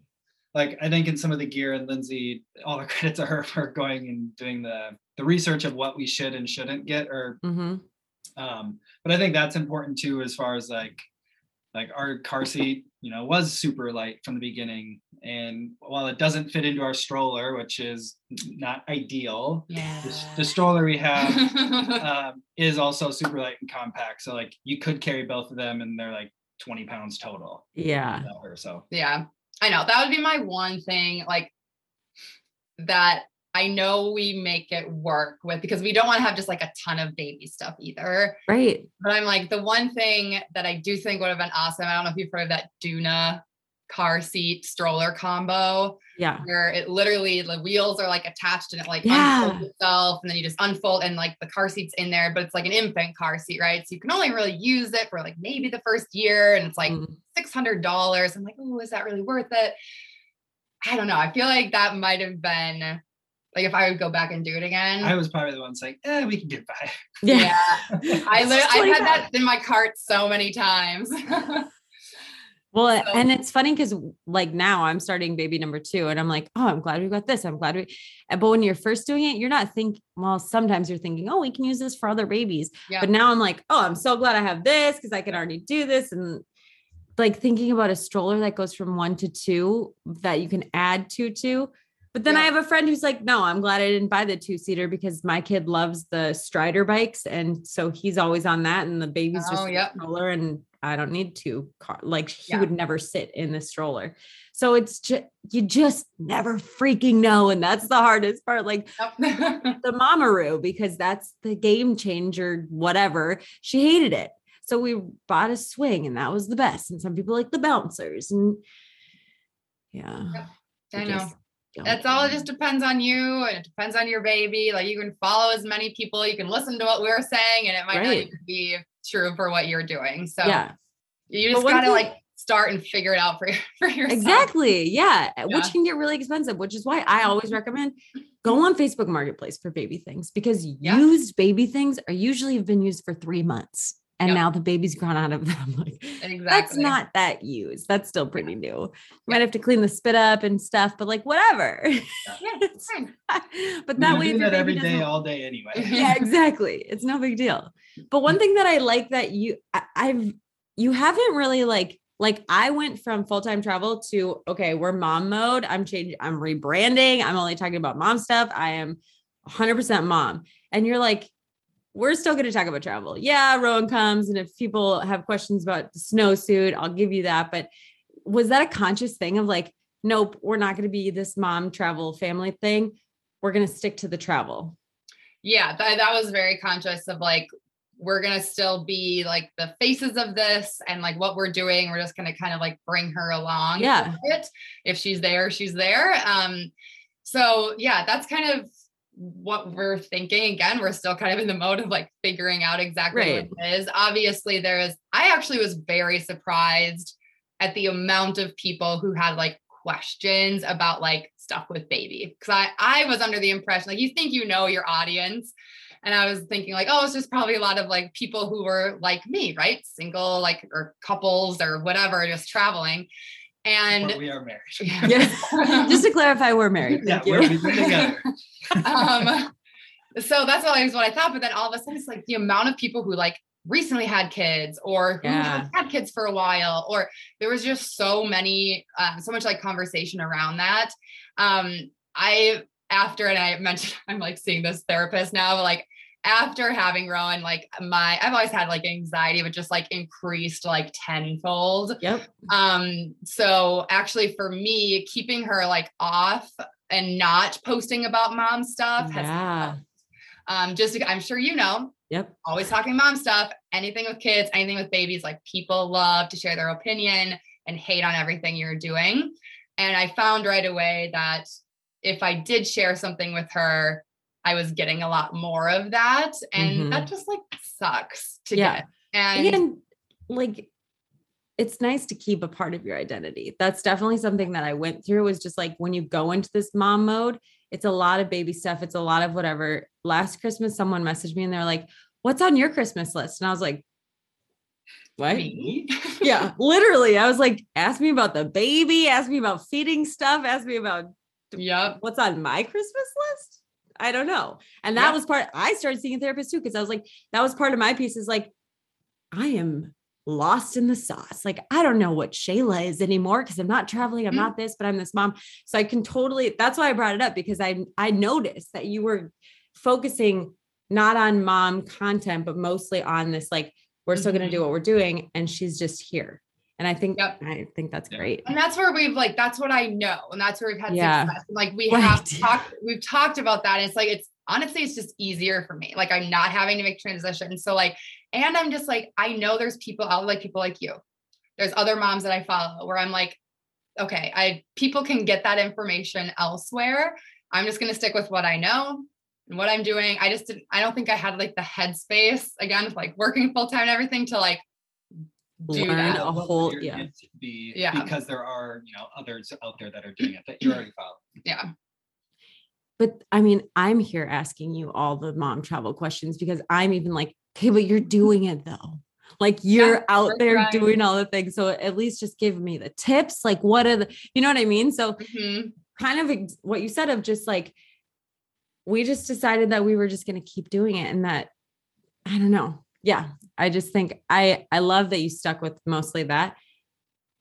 Like I think in some of the gear and Lindsay, all the credit to her for going and doing the the research of what we should and shouldn't get or Mhm. um but I think that's important too as far as like like our car seat you know was super light from the beginning and while it doesn't fit into our stroller which is not ideal Yeah. the, the stroller we have um, is also super light and compact. So like you could carry both of them and they're like 20 pounds total. Yeah. without So Yeah, I know. That would be my one thing, like that I know we make it work with because we don't want to have just like a ton of baby stuff either. Right. But I'm like, the one thing that I do think would have been awesome. I don't know if you've heard of that Doona car seat stroller combo Yeah. where it literally the wheels are like attached and it like Yeah. unfolds itself and then you just unfold and like the car seat's in there, but it's like an infant car seat, right? So you can only really use it for like maybe the first year and it's like Mm. six hundred dollars. I'm like, oh, is that really worth it? I don't know. I feel like that might have been like if I would go back and do it again. I was probably the one saying, eh, we can get by. Yeah. yeah, I It's li- I've had that in my cart so many times. Well, So- and it's funny because like now I'm starting baby number two, and I'm like, oh, I'm glad we got this. I'm glad we. But when you're first doing it, you're not thinking. Well, sometimes you're thinking, oh, we can use this for other babies. Yeah. But now I'm like, oh, I'm so glad I have this because I can already do this. And like thinking about a stroller that goes from one to two that you can add two to. But then I have a friend who's like, no, I'm glad I didn't buy the two seater because my kid loves the Strider bikes. And so he's always on that. And the baby's oh, just Oh, in yep. the stroller. And I don't need two car. Like he Yeah. would never sit in the stroller. So it's just, you just never freaking know. And that's the hardest part. Like Yep. the Mamaroo because that's the game changer, whatever. She hated it. So we bought a swing and that was the best. And some people like the bouncers. And yeah. I know. That's all. It just depends on you and it depends on your baby. Like you can follow as many people, you can listen to what we're saying, and it might not even be true for what you're doing. So yeah, you just gotta thing- like start and figure it out for, for yourself. exactly. Yeah. Yeah. Which can get really expensive, which is why I mm-hmm. always recommend go on Facebook Marketplace for baby things because Yeah. used baby things are usually have been used for three months. And Yep. now the baby's grown out of them. Like, Exactly. that's not that used. That's still pretty new. You might have to clean the spit up and stuff, but like whatever. Yeah, it's fine. but that way, that every day, all day anyway. yeah, exactly. It's no big deal. But one thing that I like that you, I, I've, you haven't really like, like I went from full time travel to okay, we're mom mode. I'm changing. I'm rebranding. I'm only talking about mom stuff. I am 100% mom. And you're like, we're still going to talk about travel. Yeah, Rowan comes, and if people have questions about the snowsuit, I'll give you that. But was that a conscious thing of like, nope, we're not going to be this mom travel family thing. We're going to stick to the travel. yeah that, that was very conscious of like we're gonna still be like the faces of this and like what we're doing we're just gonna kind of like bring her along Yeah. if she's there she's there um so yeah that's kind of what we're thinking again we're still kind of in the mode of like figuring out exactly Right. what it is. Obviously there is i actually was very surprised at the amount of people who had like questions about like stuff with baby. Because i i was under the impression like you think you know your audience. And i was thinking like oh it's just probably a lot of like people who were like me right? Single like or couples or whatever just traveling and But we are married. Yeah. Just to clarify, we're married. yeah, Thank we're, you. we've been together. um, so that's always what I thought. But then all of a sudden, it's like the amount of people who like recently had kids or who Yeah. have had kids for a while, or there was just so many, um, so much like conversation around that. Um, I after, and I mentioned I'm like seeing this therapist now, but like after having Rowan, like my I've always had like anxiety, but just like increased like tenfold. Yep. Um, so actually for me, keeping her like off and not posting about mom stuff has Yeah. um just I'm sure you know, Yep. always talking mom stuff, anything with kids, anything with babies, like people love to share their opinion and hate on everything you're doing. And I found right away that if I did share something with her, I was getting a lot more of that. And Mhm. that just like sucks to Yeah. get. And, and like it's nice to keep a part of your identity that's definitely something that i went through was just like when you go into this mom mode it's a lot of baby stuff it's a lot of whatever last christmas someone messaged me and they're like what's on your christmas list and i was like what yeah literally i was like ask me about the baby ask me about feeding stuff ask me about yep. what's on my Christmas list? I don't know. And that Yeah. was part I started seeing a therapist too because I was like, that was part of my piece is like, I am lost in the sauce. Like, I don't know what Shayla is anymore because I'm not traveling. I'm Mhm. not this, but I'm this mom. So I can totally that's why I brought it up because I I noticed that you were focusing not on mom content, but mostly on this, like, we're still gonna do what we're doing, and she's just here. And I think Yep. I think that's Yeah. great. And that's where we've like, that's what I know. And that's where we've had Yeah. success. And, like we Right. have talked, we've talked about that. And it's like, it's honestly, it's just easier for me. Like I'm not having to make transitions. So like, and I'm just like, I know there's people out like people like you. There's other moms that I follow where I'm like, okay, I people can get that information elsewhere. I'm just gonna stick with what I know and what I'm doing. I just didn't, I don't think I had like the headspace again with like working full time and everything to like Learn that. a What would whole- your yeah. kids Be Yeah. because there are you know others out there that are doing it that you already follow. Yeah. But I mean, I'm here asking you all the mom travel questions because I'm even like, okay, but you're doing it though. Like you're out there trying. doing all the things. So at least just give me the tips. Like, what are the, you know what I mean? So Mhm. kind of ex- what you said of just like, we just decided that we were just going to keep doing it and that, I don't know. Yeah. I just think I, I love that you stuck with mostly that.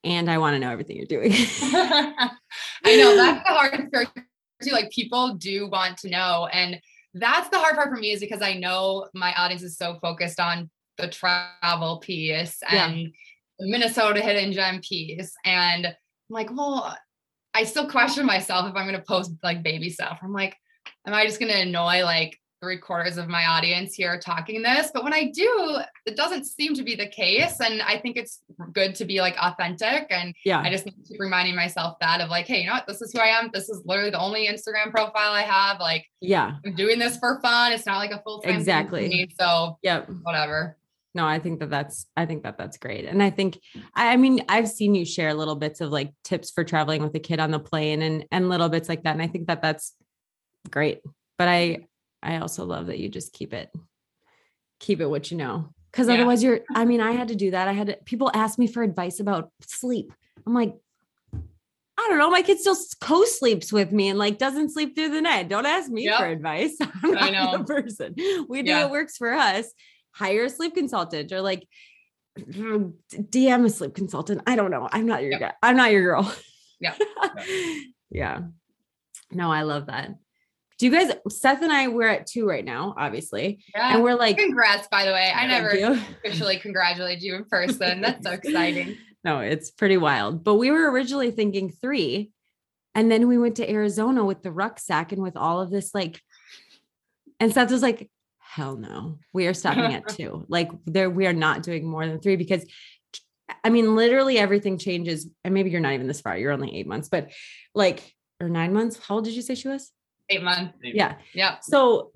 And I want to know everything you're doing. I know that's the hard part too. Like people do want to know. And that's the hard part for me is because I know my audience is so focused on the travel piece and the Minnesota hidden gem piece. And I'm like, well, I still question myself if I'm going to post like baby stuff. I'm like, am I just going to annoy like three quarters of my audience here talking this? But when I do, it doesn't seem to be the case. And I think it's good to be like authentic and yeah. I just keep reminding myself that of like, hey, you know what? This is who I am. This is literally the only Instagram profile I have. Like, Yeah. I'm doing this for fun. It's not like a full time Exactly. So Yep. whatever. no i think that that's i think that that's great and i think i I mean i've seen you share little bits of like tips for traveling with a kid on the plane and and little bits like that and i think that that's great but i i also love that you just keep it keep it what you know because Yeah. otherwise you're i mean i had to do that i had to, people ask me for advice about sleep i'm like I don't know. My kid still co-sleeps with me and like doesn't sleep through the night. Don't ask me Yep. for advice. I'm I not know. the person. We do Yeah. what works for us hire a sleep consultant or like DM a sleep consultant. I don't know. I'm not your Yep. guy. I'm not your girl. Yeah. yeah. No, I love that. You guys, Seth and I, we're at two right now, obviously. Yeah. And we're like, Congrats, by the way. I never you. officially congratulated you in person. That's so exciting. No, it's pretty wild. But we were originally thinking three. And then we went to Arizona with the rucksack and with all of this, like, and Seth was like, hell no, we are stopping at two. Like, there, we are not doing more than three because I mean, literally everything changes. And maybe you're not even this far, you're only eight months, but like, or nine months. How old did you say she was? Eight months. Yeah. Yeah. So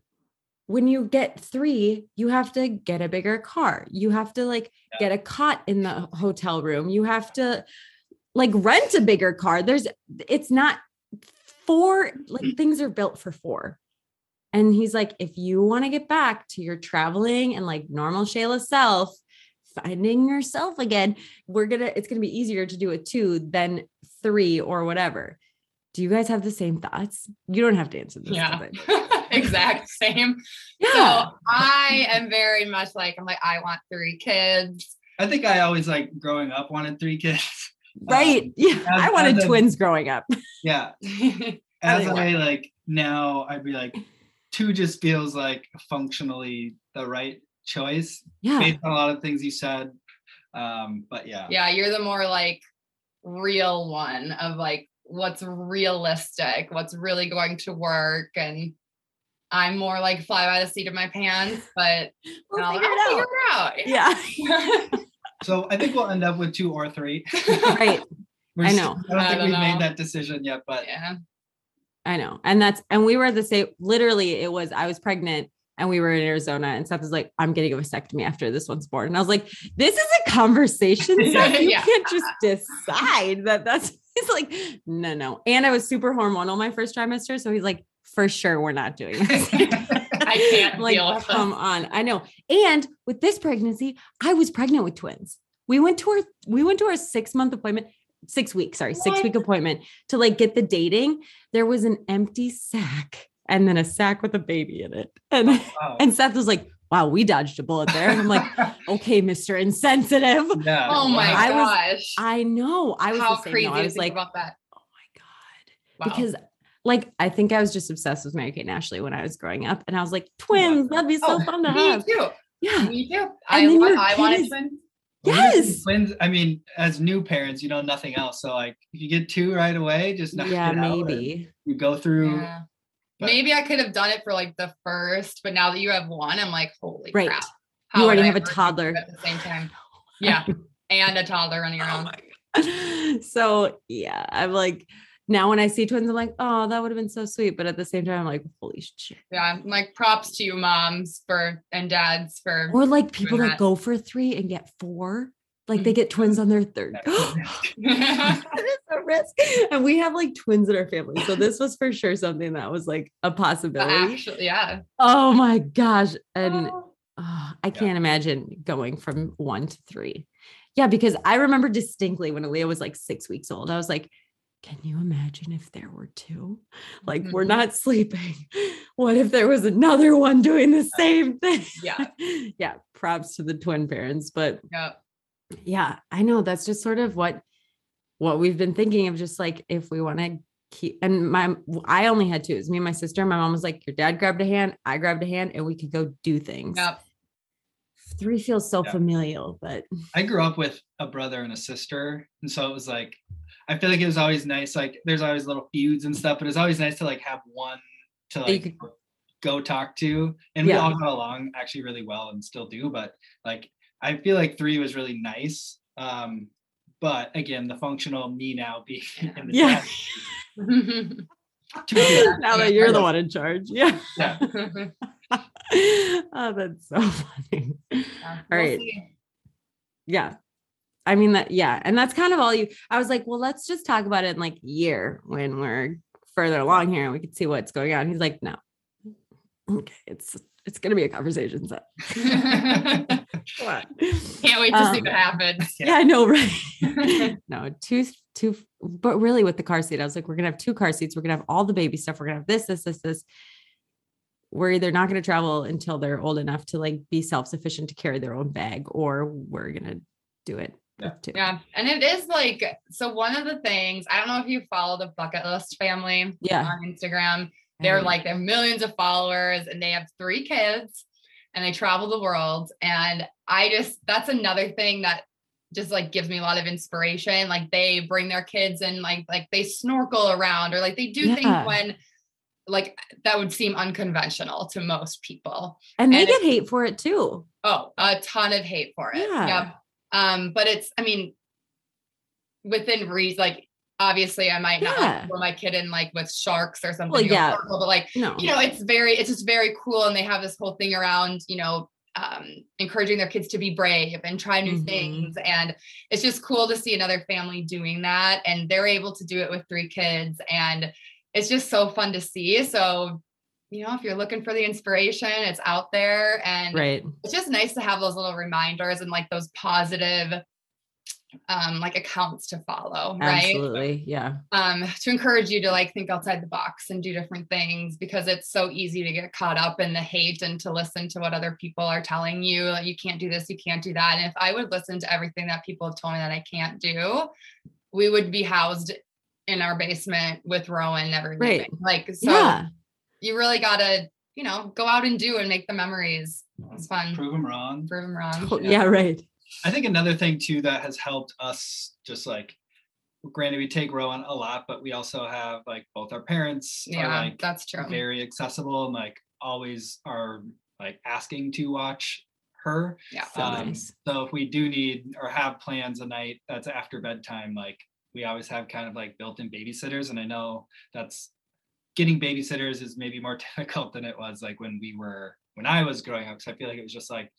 when you get three, you have to get a bigger car. You have to like Yeah. get a cot in the hotel room. You have to like rent a bigger car. There's it's not four like things are built for four. And he's like, if you want to get back to your traveling and like normal Shayla self, finding yourself again, we're gonna it's gonna be easier to do a two than three or whatever. Do you guys have the same thoughts? You don't have to answer this. Yeah. exact same. Yeah. So I am very much like, I'm like, I want three kids. I think I always like growing up wanted three kids. right. Yeah. as- I wanted as a- twins growing up. Yeah. As Anyway. I like now I'd be like, two just feels like functionally the right choice Yeah. based on a lot of things you said. Um, but yeah. Yeah, you're the more like real one of like what's realistic, what's really going to work. And I'm more like fly by the seat of my pants, but We'll I'll, figure I'll it out. figure it out. Yeah. So I think we'll end up with two or three. right. We're I still- know. I don't I think don't we've made that decision yet, but yeah. I know. And that's, and we were the same, literally, it was, I was pregnant and we were in Arizona and Seth was like, I'm getting a vasectomy after this one's born. And I was like, this is a conversation. Seth. You Yeah. can't just decide that that's, he's like, no, no. And I was super hormonal my first trimester. So he's like, for sure, we're not doing this. I can't like, deal with come on. I know. And with this pregnancy, I was pregnant with twins. We went to our, we went to our six month appointment, six weeks, sorry, six week appointment to like get the dating. There was an empty sack and then a sack with a baby in it. And, oh, wow. and Seth was like, wow, we dodged a bullet there. And I'm like, okay, Mr. Insensitive. yeah. Oh my I was- gosh. I know. I was How the same. crazy though. to I was think like, about that. oh my God. Wow. Because like I think I was just obsessed with Mary Kate and Ashley when I was growing up. And I was like, twins, that'd be so Oh, fun to me have. too. Yeah. Me too. I, then wa- your I wanted twins. When you see Yes. Twins, I mean, as new parents, you know nothing else. So like if you get two right away, just knock Yeah, it out and maybe. You go through Yeah. But- Maybe I could have done it for like the first, but now that you have one, I'm like, holy Right. crap. You already have a toddler. At the same time. Yeah. And a toddler running Oh around. my So yeah, I'm like, now when I see twins, I'm like, oh, that would have been so sweet. But at the same time, I'm like, holy shit. Yeah. I'm like props to you moms for and dads for Or like people that that. go for three and get four, like they get twins on their third. yeah. A risk. And we have like twins in our family. So this was for sure something that was like a possibility. Actually, yeah. Oh my gosh. And Oh. oh, I can't imagine going from one to three. Yeah, because I remember distinctly when Aaliyah was like six weeks old, I was like, can you imagine if there were two? Like, we're Mhm. not sleeping. What if there was another one doing the same thing? Yeah. yeah. Props to the twin parents. But Yeah. Yeah, I know that's just sort of what what we've been thinking of just like if we want to keep and my I only had two. It was me and my sister. My mom was like, Your dad grabbed a hand, I grabbed a hand, and we could go do things. Yep. Three feels so Yeah. familial, but I grew up with a brother and a sister, and so it was like I feel like it was always nice. Like there's always little feuds and stuff, but it's always nice to like have one to like go talk to, and we all got along actually really well and still do. But like I feel like three was really nice. Um, but again, the functional me now being in the Yeah. dad, two kids. now that you're the one in charge. Yeah. Yeah. oh, that's so funny. Yeah, All we'll right. see. Yeah. I mean that yeah, and that's kind of all you I was like, well, let's just talk about it in like a year when we're further along here and we can see what's going on. He's like, no. Okay, it's it's gonna be a conversation. set. what? Can't wait to see Um, what happens. Yeah, I know, right? no, two, two, but really with the car seat, I was like, we're gonna have two car seats. We're gonna have all the baby stuff. We're gonna have this, this, this, this. We're either not gonna travel until they're old enough to like be self-sufficient to carry their own bag, or we're gonna do it. Yeah. Yeah. And it is like, so one of the things, I don't know if you follow the bucket list family Yeah. on Instagram. They're like, they have millions of followers and they have three kids and they travel the world. And I just, that's another thing that just like gives me a lot of inspiration. Like they bring their kids and like, like they snorkel around or like they do Yeah. things when like that would seem unconventional to most people. and they and get hate for it too. Oh, a ton of hate for it. Yeah. Yep. Um, but it's, I mean, within reason, like obviously I might not Yeah. throw my kid in like with sharks or something. Well, yeah. but like, No. you know, it's very, it's just very cool. And they have this whole thing around, you know, um, encouraging their kids to be brave and try new Mhm. things. And it's just cool to see another family doing that. And they're able to do it with three kids. And it's just so fun to see. So, you know, if you're looking for the inspiration, it's out there. And right. it's just nice to have those little reminders and like those positive um like accounts to follow right Absolutely. Yeah. um to encourage you to like think outside the box and do different things because it's so easy to get caught up in the hate and to listen to what other people are telling you like you can't do this you can't do that and if i would listen to everything that people have told me that i can't do we would be housed in our basement with rowan never Right. leaving like so yeah. you really gotta, you know, go out and do and make the memories. It's fun. Prove them wrong. Prove them wrong. Oh, yeah, right. I think another thing too that has helped us just like granted we take Rowan a lot, but we also have like both our parents are Yeah, like that's true. very accessible and like always are like asking to watch her. Yeah. So Um, nice. So if we do need or have plans a night that's after bedtime, like we always have kind of like built-in babysitters. And I know that's getting babysitters is maybe more difficult than it was like when we were when I was growing up. Because I feel like it was just like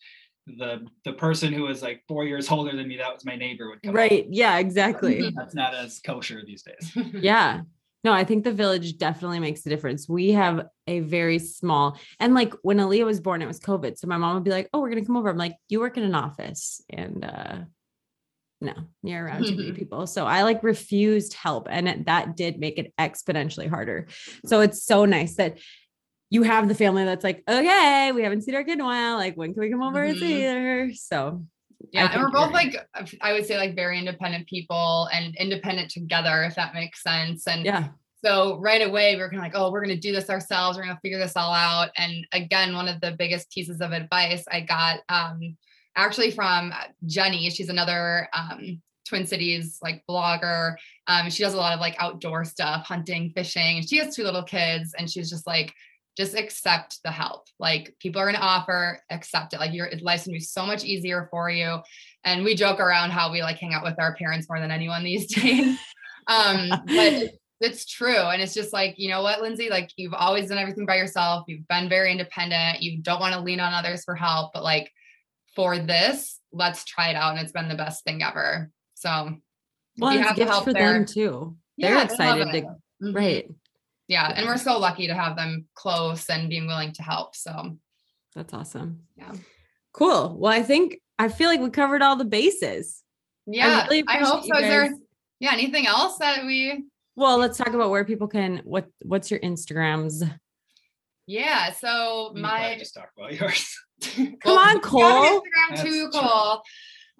the the person who was like four years older than me, that was my neighbor would come. over. Right. Yeah, exactly. That's not as kosher these days. yeah. No, I think the village definitely makes a difference. We have a very small, and like when Aaliyah was born, it was COVID. So my mom would be like, Oh, we're going to come over. I'm like, You work in an office. And, uh, no, you're around too many people. So I like refused help. And it, that did make it exponentially harder. So it's so nice that you have the family that's like, okay, we haven't seen our kid in a while. Like, when can we come over and see her? So Yeah, and we're both like I would say like very independent people and independent together, if that makes sense. And yeah, so right away we are kind of like, oh, we're gonna do this ourselves. We're gonna figure this all out. And again, one of the biggest pieces of advice I got um, actually from Jenny. She's another um, Twin Cities like blogger. Um, she does a lot of like outdoor stuff, hunting, fishing. She has two little kids, and she's just like, just accept the help. Like people are gonna offer, accept it. Like your life's gonna be so much easier for you. And we joke around how we like hang out with our parents more than anyone these days. um, but it's, true. And it's just like, you know what, Lindsay, like you've always done everything by yourself. You've been very independent. You don't want to lean on others for help, but like for this, let's try it out. And it's been the best thing ever. So well, you have help for there. them too. They're they love excited it. to, Mhm. right. Yeah. And we're so lucky to have them close and being willing to help. So That's awesome. Yeah. Cool. Well, I think I feel like we covered all the bases. yeah, really I, hope appreciate so. Is there yeah, anything else that we Well, let's talk about where people can what what's your Instagrams? yeah. So You can probably my just talk about yours. Come Well, on, yeah, Cole. Instagram too, That's true. Cole.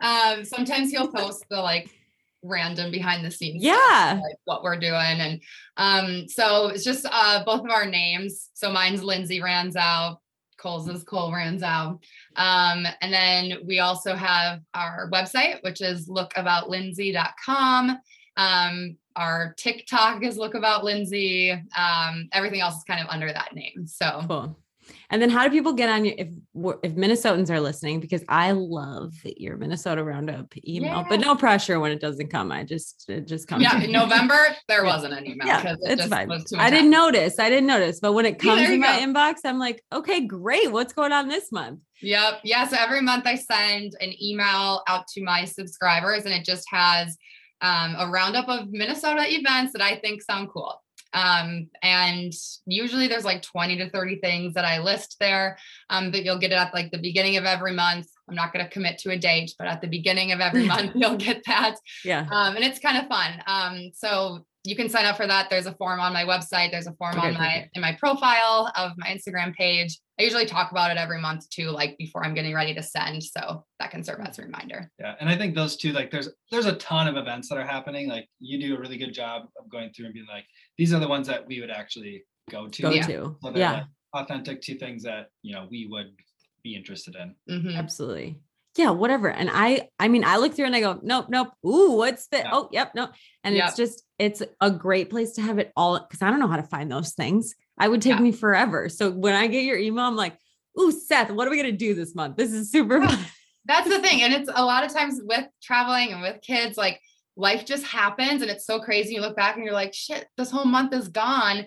Um, sometimes he'll post the like random behind the scenes. stuff, Yeah. like what we're doing. And um, so it's just uh both of our names. So mine's Lindsay Ranzow, Cole's is Cole Ranzow. Um, and then we also have our website, which is lookaboutlindsay.com. Um, our TikTok is lookaboutlindsay Um, everything else is kind of under that name. So Cool. And then how do people get on your if if Minnesotans are listening because I love your Minnesota roundup email, but no pressure when it doesn't come. I just it just comes. yeah, in. November there wasn't an email Yeah, it it's just fine. was too I didn't notice. I didn't notice, but when it comes there in my go. inbox, I'm like, okay, great. What's going on this month? Yep. Yeah. So every month I send an email out to my subscribers and it just has um, a roundup of Minnesota events that I think sound cool. Um, and usually there's like 20 to 30 things that I list there. Um, but you'll get it at like the beginning of every month. I'm not going to commit to a date, but at the beginning of every month, you'll get that. Yeah. Um, and it's kind of fun. Um, so you can sign up for that. There's a form on my website. There's a form Okay, on my perfect. in my profile of my Instagram page. I usually talk about it every month too, like before I'm getting ready to send. So that can serve as a reminder. Yeah, and I think those two, like, there's there's a ton of events that are happening. Like, you do a really good job of going through and being like, these are the ones that we would actually go to. Go Yeah. to. So Yeah, like authentic to things that you know we would be interested in. Mhm. absolutely. Yeah, whatever. And I I mean, I look through and I go, nope, nope. Ooh, what's the Yeah. oh, yep, no. And Yep. it's just it's a great place to have it all because I don't know how to find those things. I would take Yeah. me forever. So when I get your email, I'm like, ooh, Seth, what are we gonna do this month? This is super fun. That's the thing. And it's a lot of times with traveling and with kids, like life just happens and it's so crazy. You look back and you're like, shit, this whole month is gone.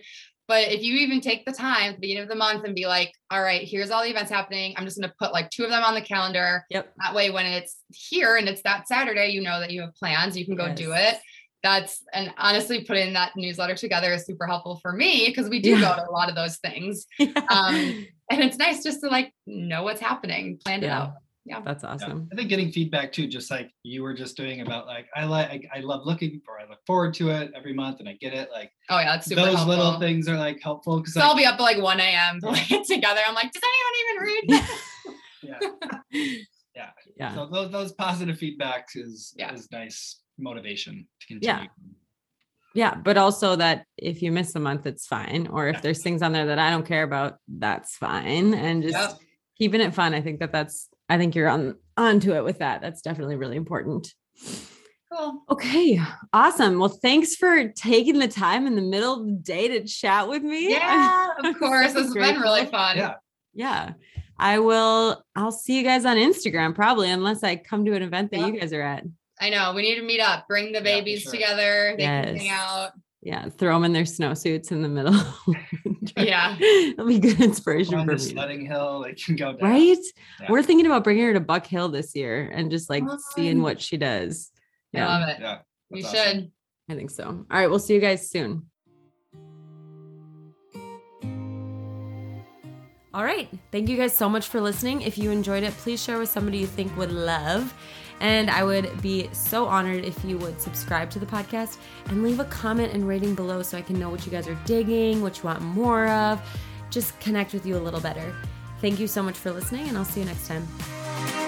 But if you even take the time at the beginning of the month and be like, all right, here's all the events happening. I'm just going to put like two of them on the calendar. Yep. That way, when it's here and it's that Saturday, you know that you have plans, you can go do it. That's and honestly, putting that newsletter together is super helpful for me because we do Yeah. go to a lot of those things. Yeah. Um, and it's nice just to like know what's happening, plan it out. Yeah. That's Yeah. awesome. I think getting feedback too, just like you were just doing about like I like I love looking for I look forward to it every month and I get it. Like Oh yeah, it's super those helpful. little things are like helpful because So I'll be up at like 1 a.m. putting it together. I'm like, does anyone even read? yeah. Yeah. Yeah. So those those positive feedbacks is Yeah. is nice motivation to Yeah. continue. Yeah, but also that if you miss a month, it's fine. Or if there's things on there that I don't care about, that's fine. And just yep. keeping it fun. I think that that's. I think you're on onto it with that. That's definitely really important. Cool. Okay. Awesome. Well, thanks for taking the time in the middle of the day to chat with me. Yeah, of course. It's been really fun. Yeah. Yeah. I will, I'll see you guys on Instagram probably, unless I come to an event that yeah. you guys are at. I know. We need to meet up, bring the babies yeah, sure. together. They yes. can hang out. Yeah, throw them in their snowsuits in the middle. yeah, it'll be good inspiration on for the sledding hill. They can go down. Right. Yeah. We're thinking about bringing her to Buck Hill this year and just like seeing what she does. Yeah. I love it. Yeah. You awesome. should. I think so. All right. We'll see you guys soon. All right. Thank you guys so much for listening. If you enjoyed it, please share with somebody you think would love. And I would be so honored if you would subscribe to the podcast and leave a comment and rating below so I can know what you guys are digging, what you want more of, just connect with you a little better. Thank you so much for listening, and I'll see you next time.